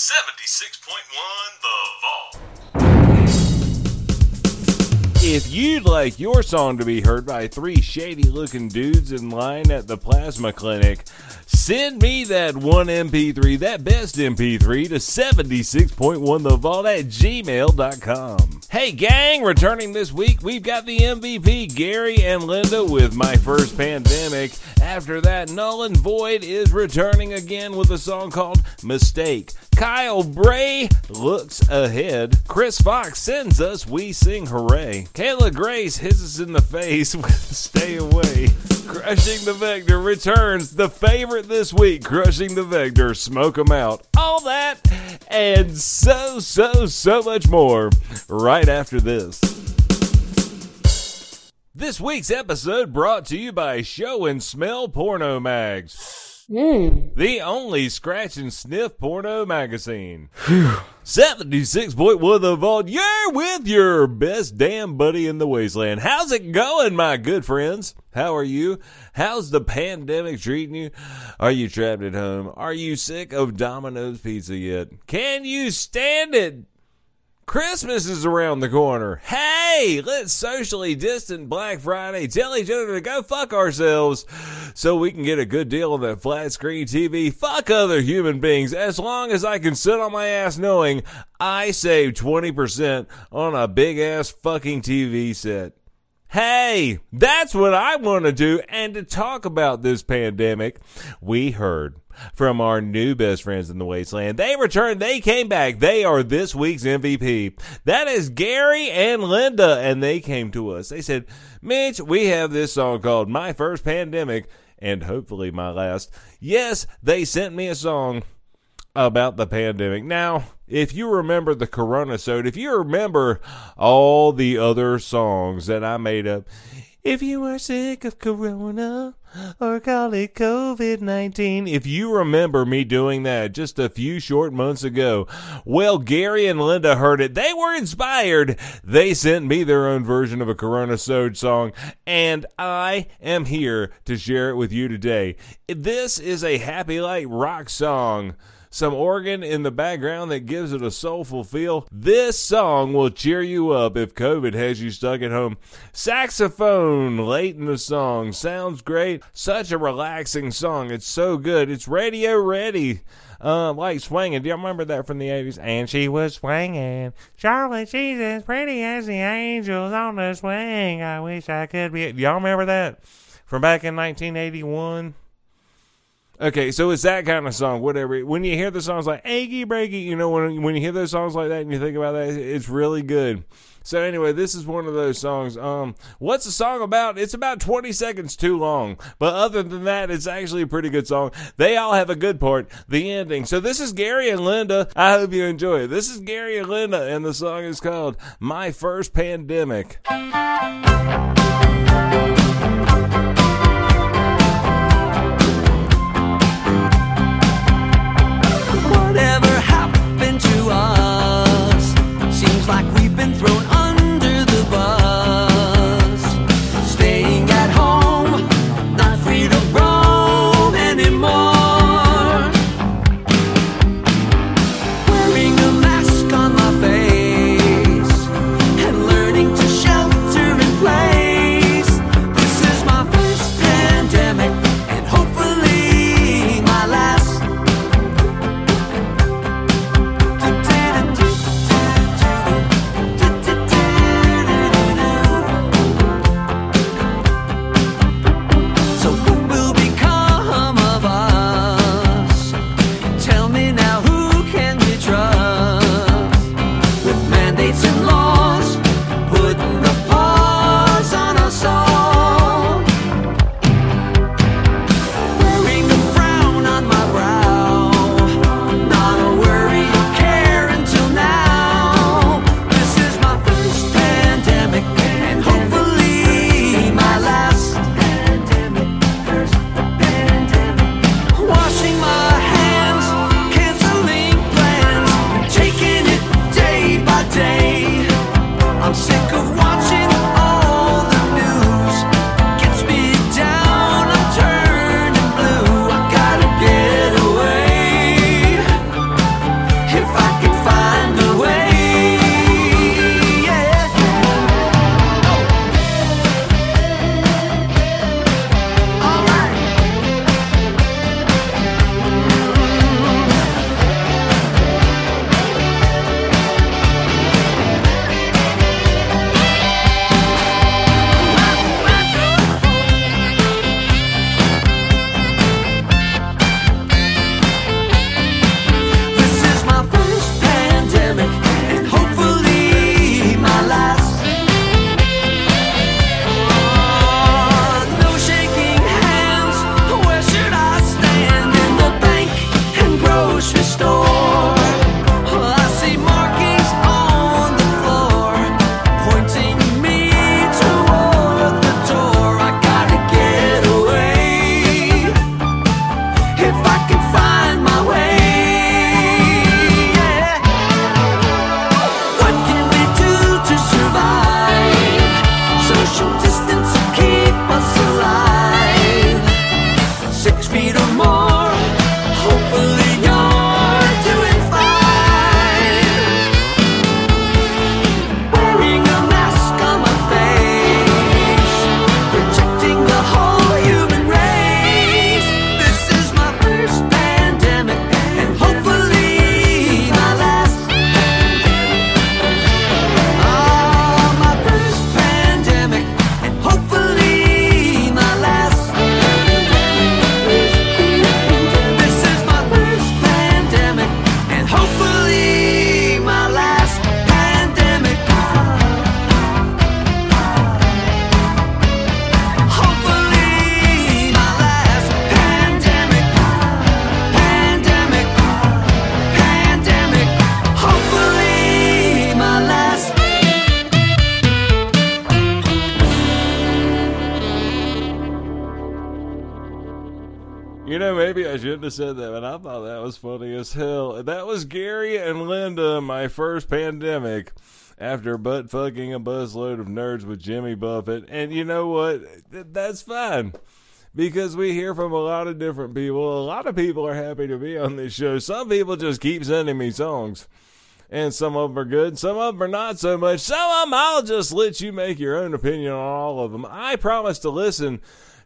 76.1 The Vault. If you'd like your song to be heard by three shady looking dudes in line at the plasma clinic, send me that one MP3, that best MP3, to 76.1 The Vault at gmail.com. Hey, gang, returning this week, we've got the MVP, Gary and Linda, with My First Pandemic. After that, Null and Void is returning again with a song called Mistake. Kyle Bray looks ahead. Chris Fox sends us We Sing Hooray. Kayla Grace hits us in the face with Stay Away. Crushing the Vector returns. The favorite this week, Crushing the Vector. Smoke 'em out. All that and so, so, so much more right after this. This week's episode brought to you by Show and Smell Porno Mags. Mm. The only scratch and sniff porno magazine. 76.1 The Vault. You're with your best damn buddy in the wasteland. How's it going, my good friends? How are you? How's the pandemic treating you? Are you trapped at home? Are you sick of Domino's pizza yet? Can you stand it? Christmas is around the corner. Hey, let's socially distant Black Friday. Tell each other to go fuck ourselves so we can get a good deal on that flat screen TV. Fuck other human beings as long as I can sit on my ass knowing I saved 20% on a big ass fucking TV set. Hey, that's what I want to do. And to talk about this pandemic, we heard from our new best friends in the wasteland. They returned, they came back. They are this week's MVP. That is Gary and Linda. And they came to us. They said, Mitch, we have this song called My First Pandemic and hopefully my last. Yes, they sent me a song about the pandemic. Now, if you remember the Corona Sode, if you remember all the other songs that I made up, if you are sick of Corona or call it COVID 19, if you remember me doing that just a few short months ago, well, Gary and Linda heard it. They were inspired. They sent me their own version of a Corona Sode song, and I am here to share it with you today. This is a happy light rock song some organ in the background that gives it a soulful feel. This song will cheer you up if COVID has you stuck at home. Saxophone late in the song sounds great. Such a relaxing song. It's so good. It's radio ready. Uh, like swinging. Do y'all remember that from the 80s? And she was swinging. Charlotte, she's as pretty as the angels on the swing. I wish I could be. Do y'all remember that from back in 1981? Okay, so it's that kind of song, whatever. When you hear the songs like "Achy Breaky," you know, when when you hear those songs like that and you think about that, it's really good. So anyway, this is one of those songs. Um, what's the song about? It's about 20 seconds too long, but other than that, it's actually a pretty good song. They all have a good part, the ending. So this is Gary and Linda. I hope you enjoy it. This is Gary and Linda, and the song is called "My First Pandemic." Have said that, but I thought that was funny as hell. That was Gary and Linda, my first pandemic after butt fucking a busload of nerds with Jimmy Buffett. And you know what? Th- That's fine. Because we hear from a lot of different people. A lot of people are happy to be on this show. Some people just keep sending me songs. And some of them are good, some of them are not so much. Some of them I'll just let you make your own opinion on all of them. I promise to listen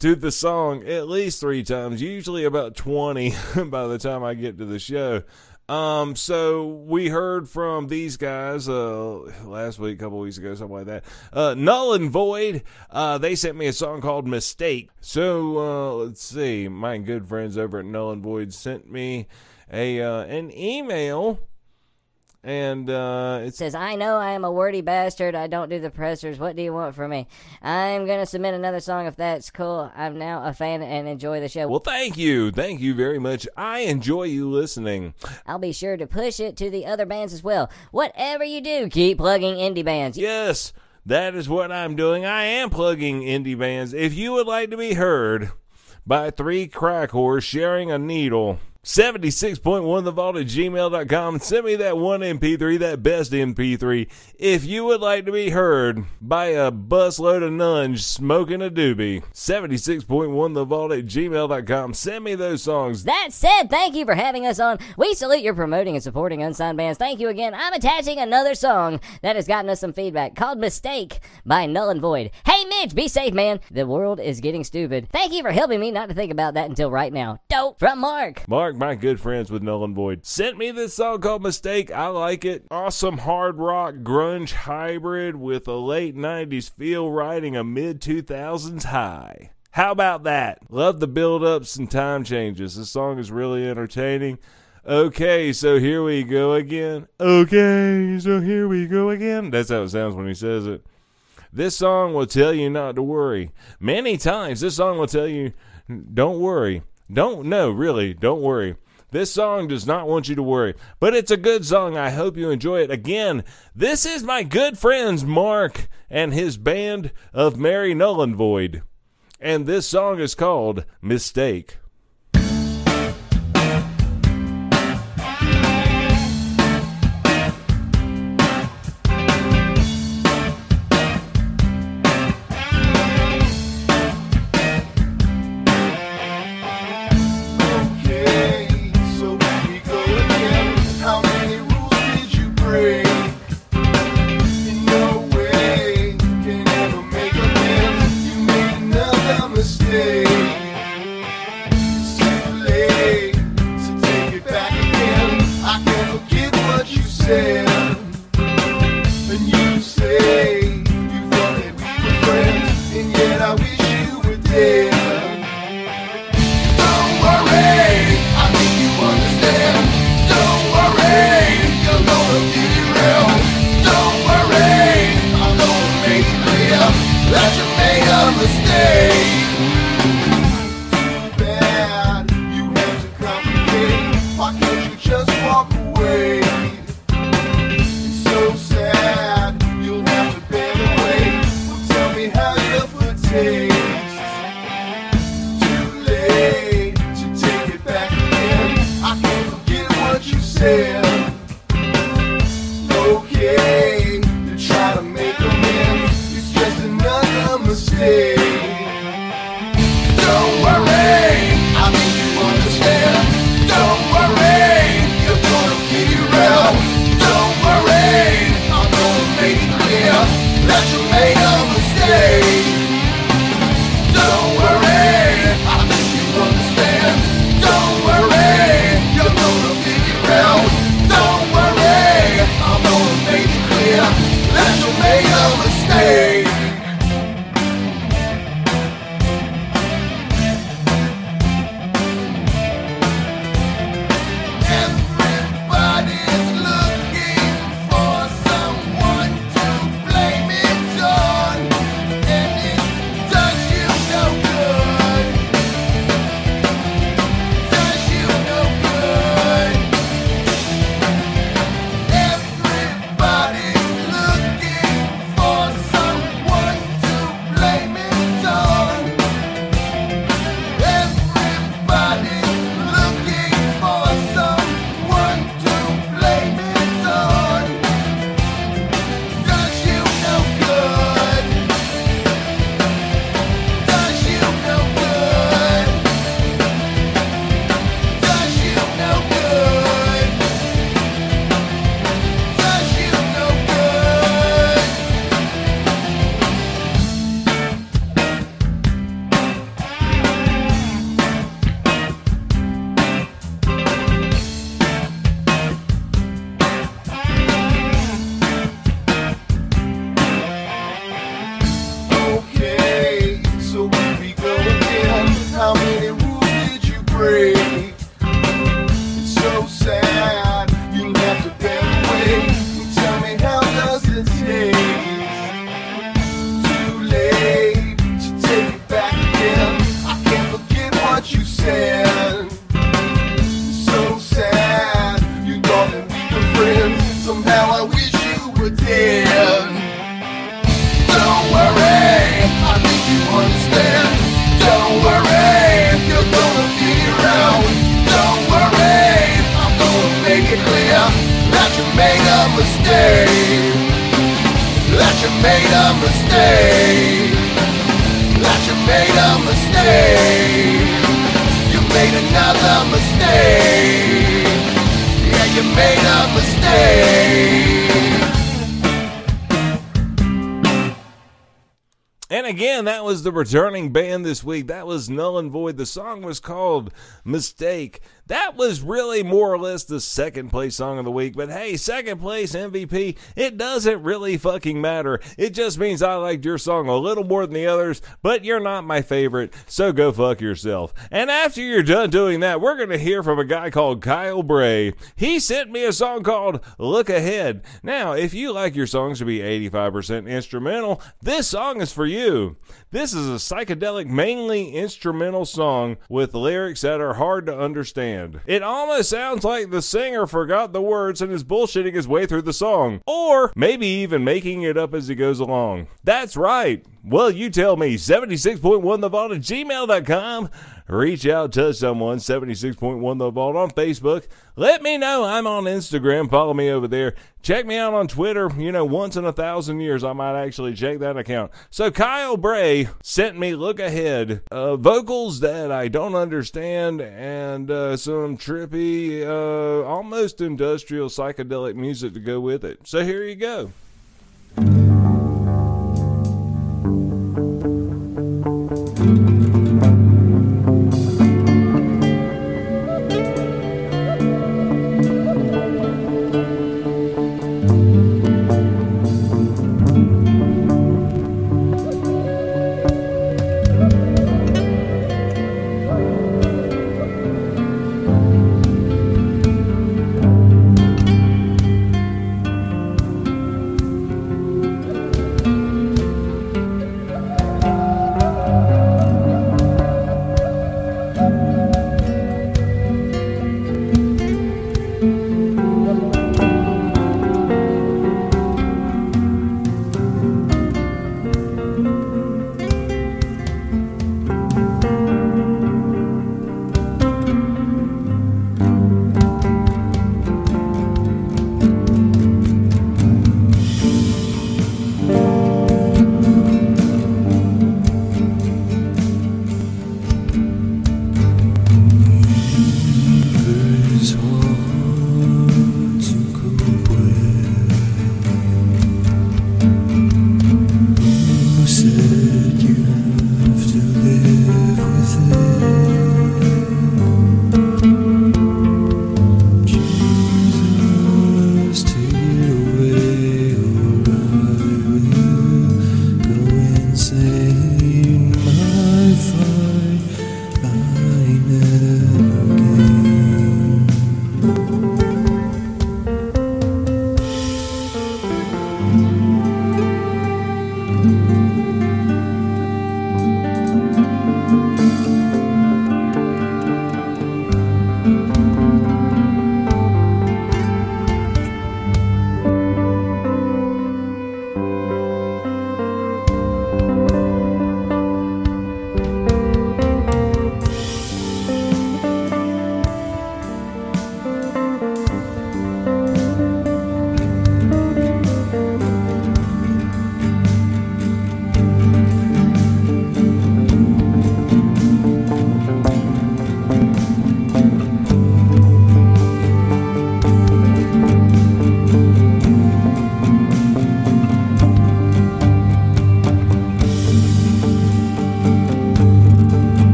to the song at least three times, usually about 20 by the time I get to the show. Um, so we heard from these guys uh last week, a couple weeks ago, something like that. Uh, Null and Void. Uh, they sent me a song called Mistake. So uh, let's see, my good friends over at Null and Void sent me a uh, an email, and uh, it's says, I know I am a wordy bastard. I don't do the pressers. What do you want from me? I'm going to submit another song if that's cool. I'm now a fan and enjoy the show. well, thank you, thank you very much. I enjoy you listening. I'll be sure to push it to the other bands as well. Whatever you do, keep plugging indie bands. Yes, that is what I'm doing. I am plugging indie bands. If you would like to be heard by three crack whores sharing a needle, 76.1 the vault at gmail.com. Send me that one MP3, that best MP3. If you would like to be heard by a busload of nuns smoking a doobie, 76.1 the vault at gmail.com. Send me those songs. That said, thank you for having us on. We salute your promoting and supporting unsigned bands. Thank you again. I'm attaching another song that has gotten us some feedback called Mistake by Null and Void. Hey, Mitch, be safe, man. The world is getting stupid. Thank you for helping me not to think about that until right now. Dope from Mark. Mark, my good friends with Null and Void, sent me this song called Mistake. I like it. Awesome hard rock grunge hybrid with a late 90s feel riding a mid 2000s high. How about that? Love the build ups and time changes. This song is really entertaining. Okay, so here we go again. Okay, so here we go again. That's how it sounds when he says it. This song will tell you not to worry. Many times, this song will tell you, don't worry. Don't, know, really, don't worry. This song does not want you to worry, but it's a good song. I hope you enjoy it. Again, this is my good friends Mark and his band of Mary Null and Void. And this song is called Mistake. Returning band this week. That was Null and Void. The song was called Mistake. That was really more or less the second place song of the week. But hey, second place MVP, it doesn't really fucking matter. It just means I liked your song a little more than the others, but you're not my favorite, so go fuck yourself. And after you're done doing that, we're going to hear from a guy called Kyle Bray. He sent me a song called Look Ahead. Now, if you like your songs to be 85% instrumental, this song is for you. This is a psychedelic, mainly instrumental song with lyrics that are hard to understand. It almost sounds like the singer forgot the words and is bullshitting his way through the song, or maybe even making it up as he goes along. That's right. Well, you tell me. 76.1 The Vault at gmail.com. Reach out, to someone. 76.1 The Vault on Facebook. Let me know. I'm on Instagram. Follow me over there. Check me out on Twitter. You know, once in a thousand years, I might actually check that account. So, Kyle Bray sent me Look Ahead. Uh, vocals that I don't understand and uh, some trippy, uh, almost industrial psychedelic music to go with it. So, here you go.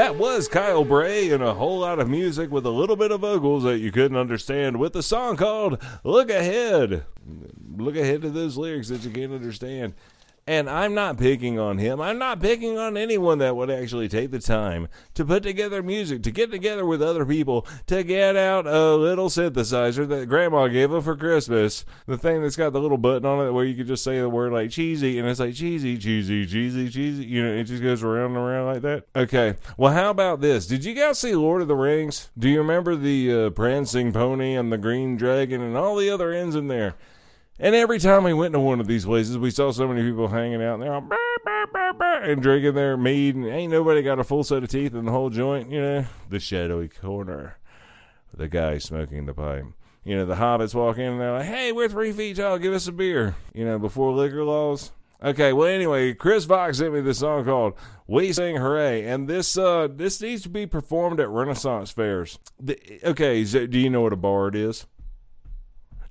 That was Kyle Bray and a whole lot of music with a little bit of vocals that you couldn't understand with a song called Look Ahead. Look ahead to those lyrics that you can't understand. And I'm not picking on him. I'm not picking on anyone that would actually take the time to put together music, to get together with other people, to get out a little synthesizer that grandma gave him for Christmas. The thing that's got the little button on it where you could just say the word like cheesy and it's like cheesy, cheesy, cheesy, cheesy. You know, it just goes around and around like that. Okay. Well, how about this? Did you guys see Lord of the Rings? Do you remember the uh, prancing pony and the green dragon and all the other ends in there? And every time we went to one of these places, we saw so many people hanging out and they're all and drinking their mead, and ain't nobody got a full set of teeth in the whole joint, you know? The shadowy corner. The guy smoking the pipe. You know, the hobbits walk in and they're like, hey, we're three feet tall, give us a beer. You know, before liquor laws. Okay, well anyway, Chris Fox sent me this song called "We Sing Hooray," and this uh this needs to be performed at Renaissance fairs. The, okay, so do you know what a bard is?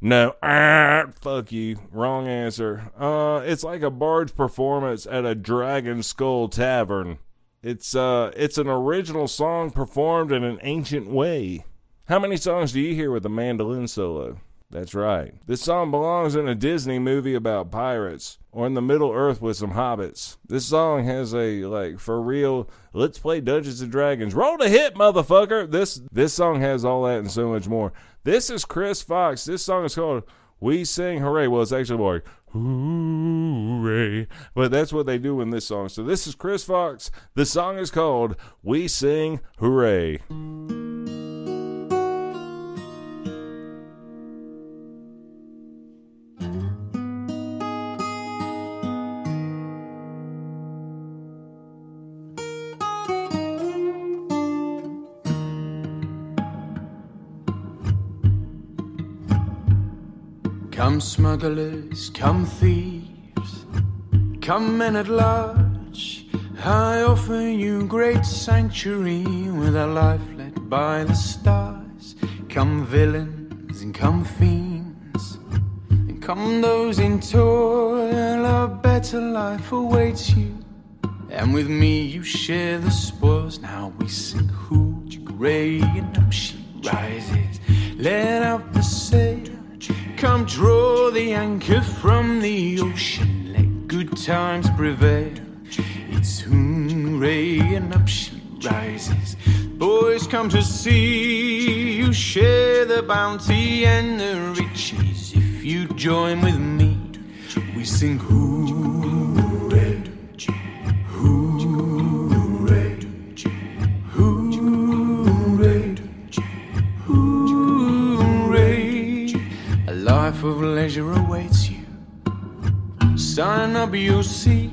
No, ah, fuck you. Wrong answer. Uh, it's like a bard's performance at a Dragon Skull Tavern. It's uh, it's an original song performed in an ancient way. How many songs do you hear with a mandolin solo? That's right. This song belongs in a Disney movie about pirates or in the Middle Earth with some hobbits. This song has a like for real let's play Dungeons and Dragons. Roll the hit, motherfucker. This this song has all that and so much more. This is Chris Fox. This song is called We Sing Hooray. Well, it's actually more like Hooray. But that's what they do in this song. So this is Chris Fox. The song is called We Sing Hooray. Come smugglers, come thieves, come men at large. I offer you great sanctuary with a life led by the stars. Come villains and come fiends, and come those in toil. A better life awaits you, and with me you share the spoils. Now we sing hooch, gray, and up she rises. Let out the sail. Come draw the anchor from the ocean, let good times prevail. It's hooray and up she rises. Boys come to see you share the bounty and the riches. If you join with me, we sing hooray, life of leisure awaits you. Sign up, you'll see.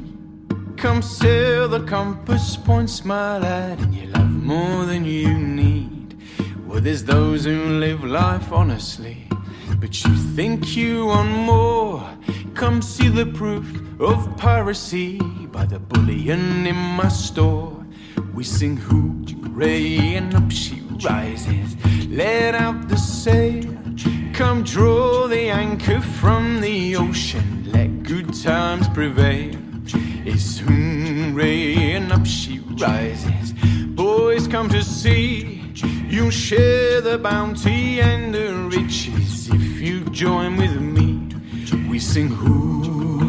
Come sail the compass point, smile at, and you love more than you need. Well, there's those who live life honestly, but you think you want more. Come see the proof of piracy by the bullion in my store. We sing hooch, gray, and up she rises. Let out the sail. Come draw the anchor from the ocean. Let good times prevail. It's hooray and up she rises. Boys come to see you share the bounty and the riches. If you join with me, we sing hooray,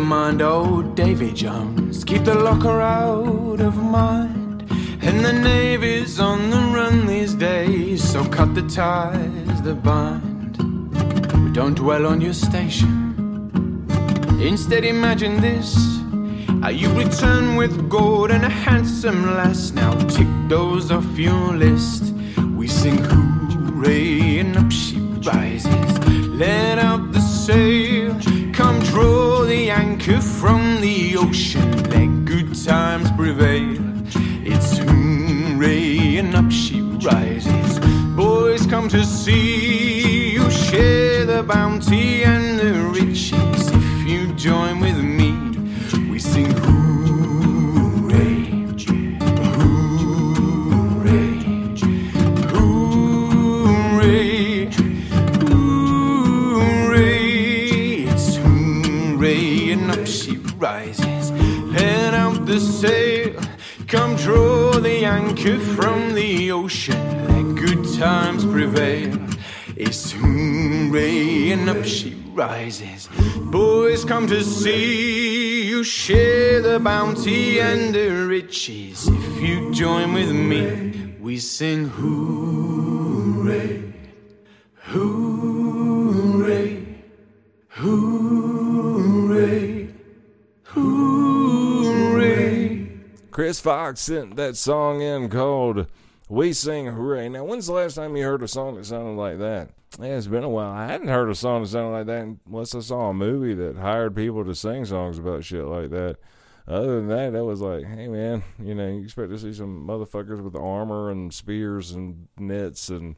find old Davy Jones. Keep the locker out of mind. And the Navy's on the run these days, so cut the ties that bind. We don't dwell on your station. Instead, imagine this. How you return with gold and a handsome lass. Now tick those off your list. We sing hooray and up she rises. Let out the sail. Come draw anchor from the ocean. Let good times prevail. It's hooray and up she rises. Boys come to see you share the bounty and the riches. From the ocean. Let good times prevail. It's hooray and up she rises. Boys come to see you share the bounty and the riches. If you join with me, we sing hooray, Chris Fox sent that song in called We Sing Hooray. Now, when's the last time you heard a song that sounded like that? Yeah, it's been a while. I hadn't heard a song that sounded like that unless I saw a movie that hired people to sing songs about shit like that. Other than that, that was like, hey man, you know, you expect to see some motherfuckers with armor and spears and nets and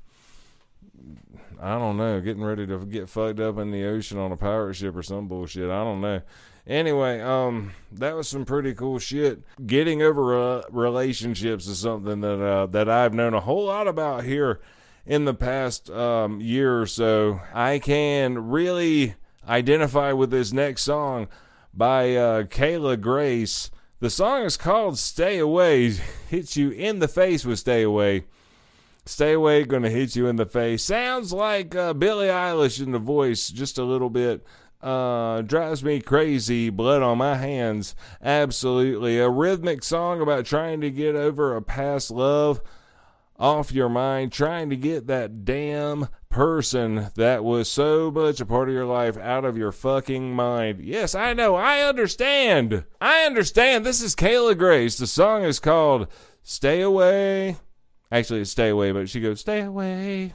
I don't know, getting ready to get fucked up in the ocean on a pirate ship or some bullshit. I don't know. Anyway, um, that was some pretty cool shit. Getting over uh, relationships is something that uh, that I've known a whole lot about here in the past um, year or so. I can really identify with this next song by uh, Kayla Grace. The song is called "Stay Away." Hits you in the face with "Stay Away." Stay away, gonna hit you in the face. Sounds like uh, Billie Eilish in the voice, just a little bit. Uh, drives me crazy. Blood on my hands. Absolutely. A rhythmic song about trying to get over a past love off your mind, trying to get that damn person that was so much a part of your life out of your fucking mind. Yes, I know. I understand. I understand. This is Kayla Grace. The song is called Stay Away. Actually, it's Stay Away, but she goes, Stay Away.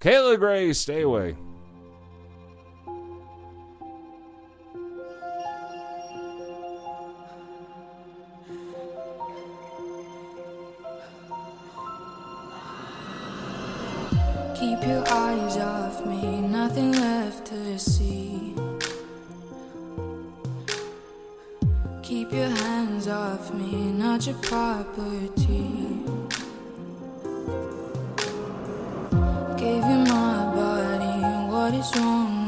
Kayla Grace, Stay Away. Keep your eyes off me, nothing left to see. Keep your hands off me, not your property. Gave you my body, what is wrong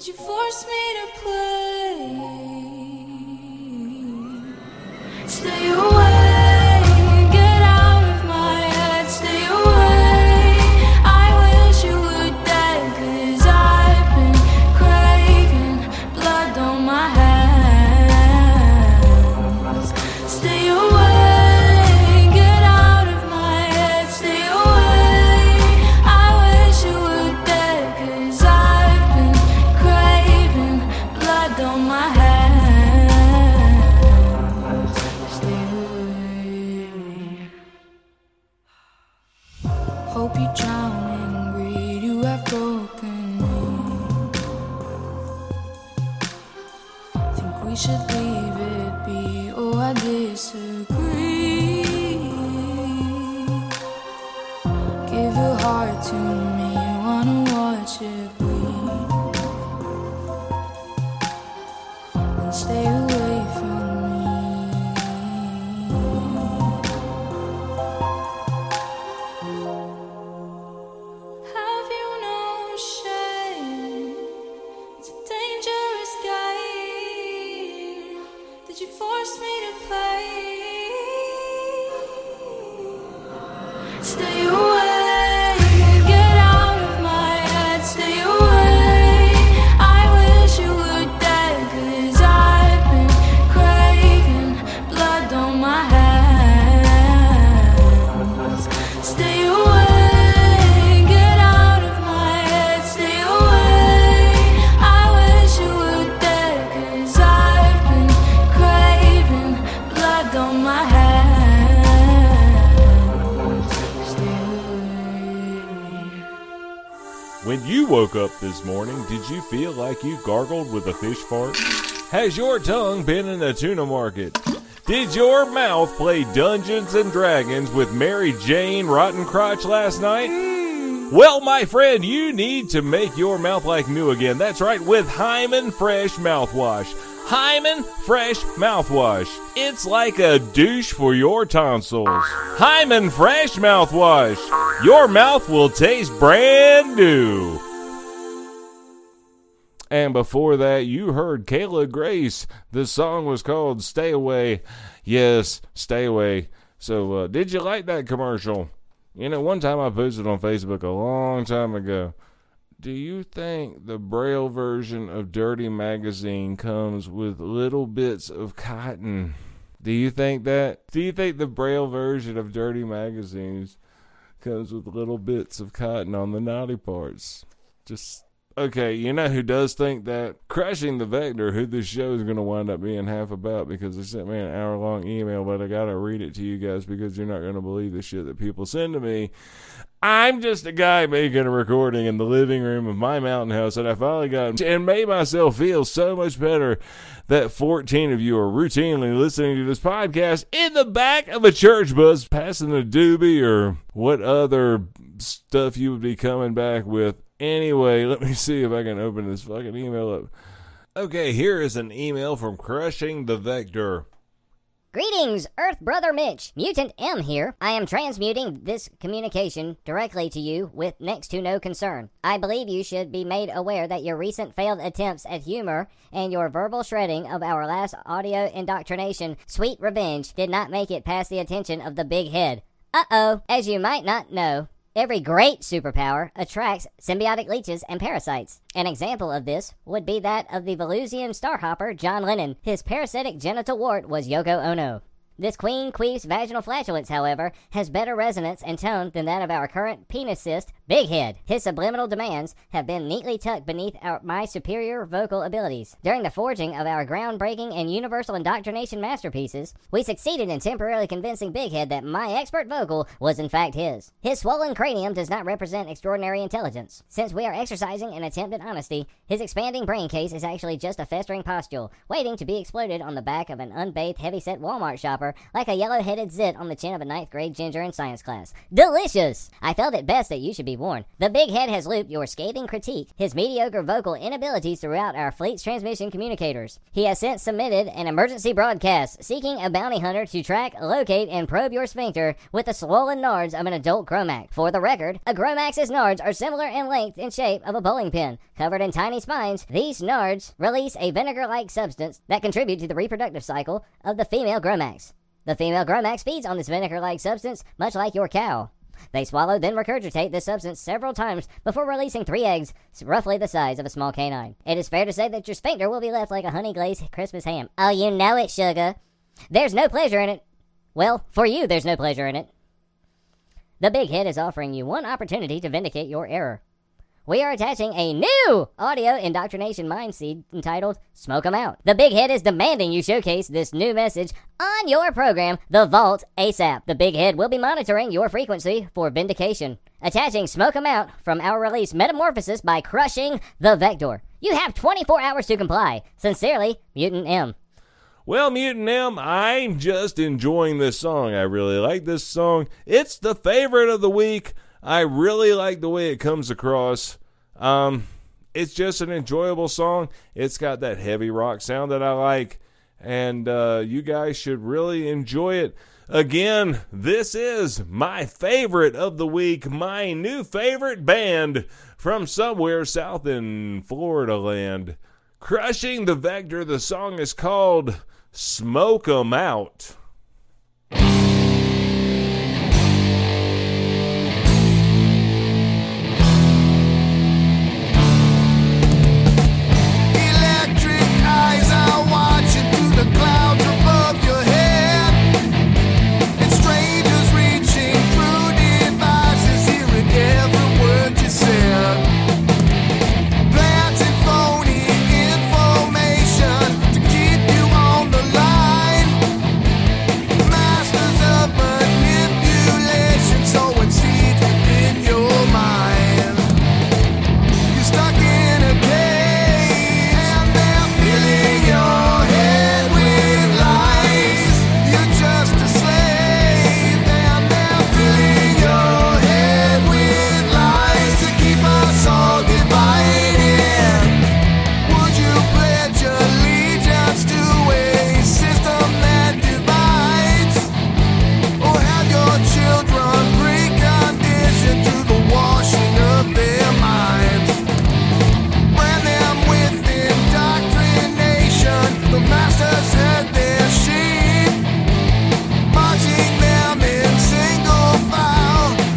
that you force me to play. Stay away, woke up this morning, did you feel like you gargled with a fish fart? Has your tongue been in a tuna market? Did your mouth play Dungeons and Dragons with Mary Jane Rotten Crotch last night? Mm. Well, my friend, you need to make your mouth like new again. That's right, with Hyman Fresh Mouthwash. Hyman Fresh Mouthwash. It's like a douche for your tonsils. Hyman Fresh Mouthwash. Your mouth will taste brand new. And before that, you heard Kayla Grace. The song was called Stay Away. Yes, Stay Away. So, uh, did you like that commercial? You know, one time I posted on Facebook a long time ago. Do you think the Braille version of Dirty Magazine comes with little bits of cotton? Do you think that? Do you think the Braille version of Dirty Magazines comes with little bits of cotton on the naughty parts? Just okay. You know who does think that? Crushing the Vector, who this show is going to wind up being half about because they sent me an hour long email, but I got to read it to you guys because you're not going to believe the shit that people send to me. I'm just a guy making a recording in the living room of my mountain house, and I finally got and made myself feel so much better that 14 of you are routinely listening to this podcast in the back of a church bus, passing a doobie or what other stuff you would be coming back with. Anyway, let me see if I can open this fucking email up. Okay, here is an email from Crushing the Vector. Greetings, Earth Brother Mitch. Mutant M here. I am transmuting this communication directly to you with next to no concern. I believe you should be made aware that your recent failed attempts at humor and your verbal shredding of our last audio indoctrination, Sweet Revenge, did not make it past the attention of the big head. Uh oh. As you might not know, Every great superpower attracts symbiotic leeches and parasites. An example of this would be that of the Venusian starhopper John Lennon. His parasitic genital wart was Yoko Ono. This queen queef's vaginal flatulence, however, has better resonance and tone than that of our current penicist, Big Head. His subliminal demands have been neatly tucked beneath our, my superior vocal abilities. During the forging of our groundbreaking and universal indoctrination masterpieces, we succeeded in temporarily convincing Big Head that my expert vocal was in fact his. His swollen cranium does not represent extraordinary intelligence. Since we are exercising an attempt at honesty, his expanding brain case is actually just a festering pustule, waiting to be exploded on the back of an unbathed, heavy-set Walmart shopper like a yellow-headed zit on the chin of a ninth grade ginger in science class. Delicious! I felt it best that you should be warned. The big head has looped your scathing critique, his mediocre vocal inabilities throughout our fleet's transmission communicators. He has since submitted an emergency broadcast seeking a bounty hunter to track, locate, and probe your sphincter with the swollen nards of an adult Chromax. For the record, a Chromax's nards are similar in length and shape of a bowling pin. Covered in tiny spines, these nards release a vinegar-like substance that contribute to the reproductive cycle of the female Chromax. The female Chromax feeds on this vinegar-like substance, much like your cow. They swallow, then regurgitate this substance several times before releasing three eggs, roughly the size of a small canine. It is fair to say that your sphincter will be left like a honey glazed Christmas ham. Oh, you know it, sugar. There's no pleasure in it. Well, for you, there's no pleasure in it. The big head is offering you one opportunity to vindicate your error. We are attaching a new audio indoctrination mind seed entitled Smoke 'em Out. The big head is demanding you showcase this new message on your program, The Vault, ASAP. The big head will be monitoring your frequency for vindication. Attaching Smoke 'em Out from our release Metamorphosis by Crushing the Vector. You have 24 hours to comply. Sincerely, Mutant M. Well, Mutant M, I'm just enjoying this song. I really like this song. It's the favorite of the week. I really like the way it comes across. Um, it's just an enjoyable song. It's got that heavy rock sound that I like, and uh, you guys should really enjoy it. Again, this is my favorite of the week, my new favorite band from somewhere south in Florida land. Crushing the Vector, the song is called Smoke 'em Out.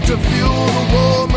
to fuel the war.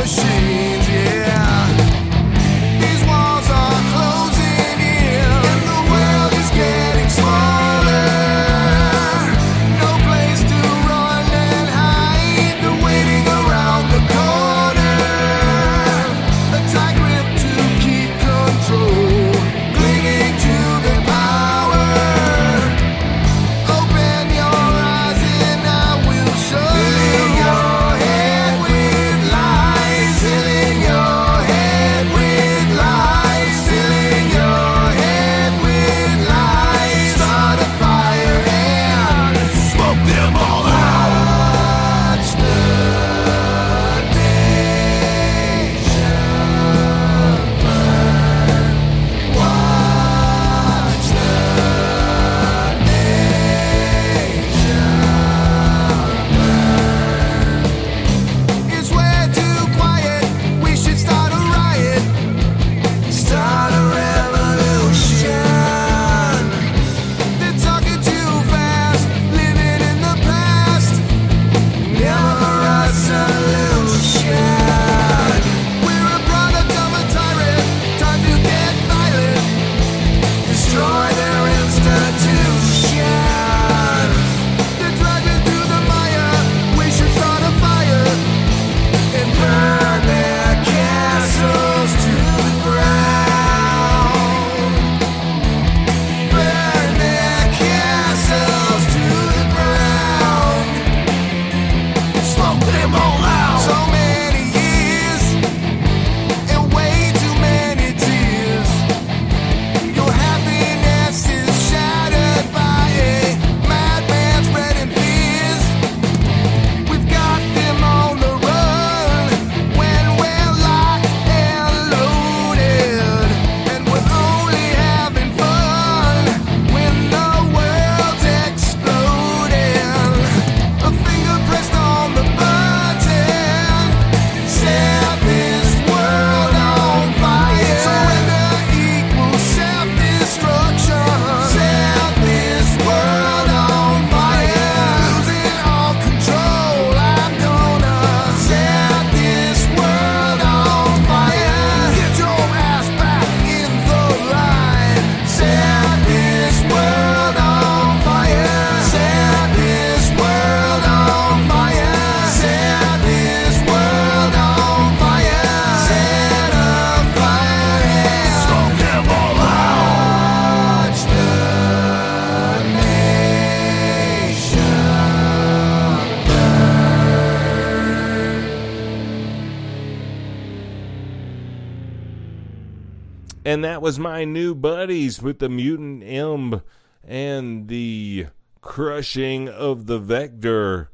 And that was my new buddies with the Mutant M and the crushing of the Vector.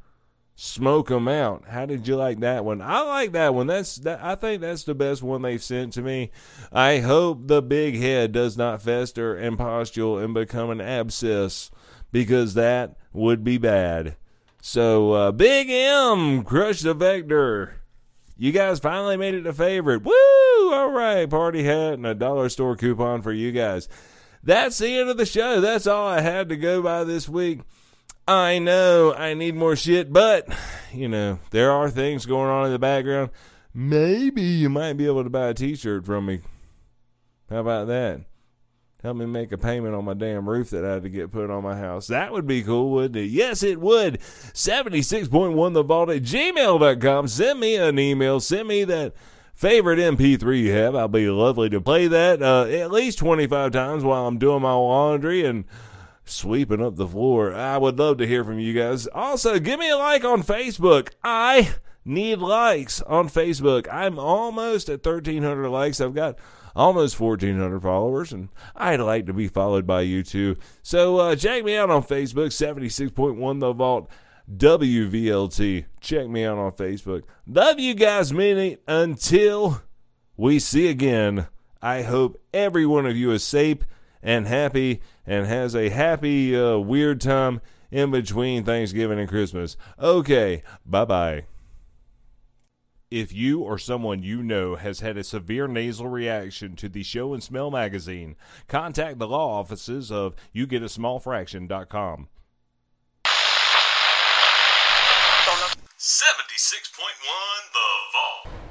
Smoke 'em out. How did you like that one? I like that one. That's that, I think that's the best one they've sent to me. I hope the big head does not fester and pustule and become an abscess because that would be bad. So uh, Big M, crush the Vector. You guys finally made it a favorite. Woo! All right, party hat and a dollar store coupon for you guys. That's the end of the show. That's all I had to go by this week. I know I need more shit, but you know, there are things going on in the background. Maybe you might be able to buy a t-shirt from me. How about that? Help me make a payment on my damn roof that I had to get put on my house. That would be cool, wouldn't it? Yes, it would. 76.1 the vault at gmail.com. Send me an email. Send me that favorite MP3 you have. I'll be lovely to play that uh, at least 25 times while I'm doing my laundry and sweeping up the floor. I would love to hear from you guys. Also, give me a like on Facebook. I need likes on Facebook. I'm almost at 1,300 likes. I've got almost 1,400 followers, and I'd like to be followed by you too. So uh, check me out on Facebook, 76.1 The Vault. WVLT. Check me out on Facebook. Love you guys, many. Until we see again, I hope every one of you is safe and happy and has a happy, uh, weird time in between Thanksgiving and Christmas. Okay, bye bye. If you or someone you know has had a severe nasal reaction to the Show and Smell magazine, contact the law offices of YouGetASmallFraction.com. 76.1 The Vault.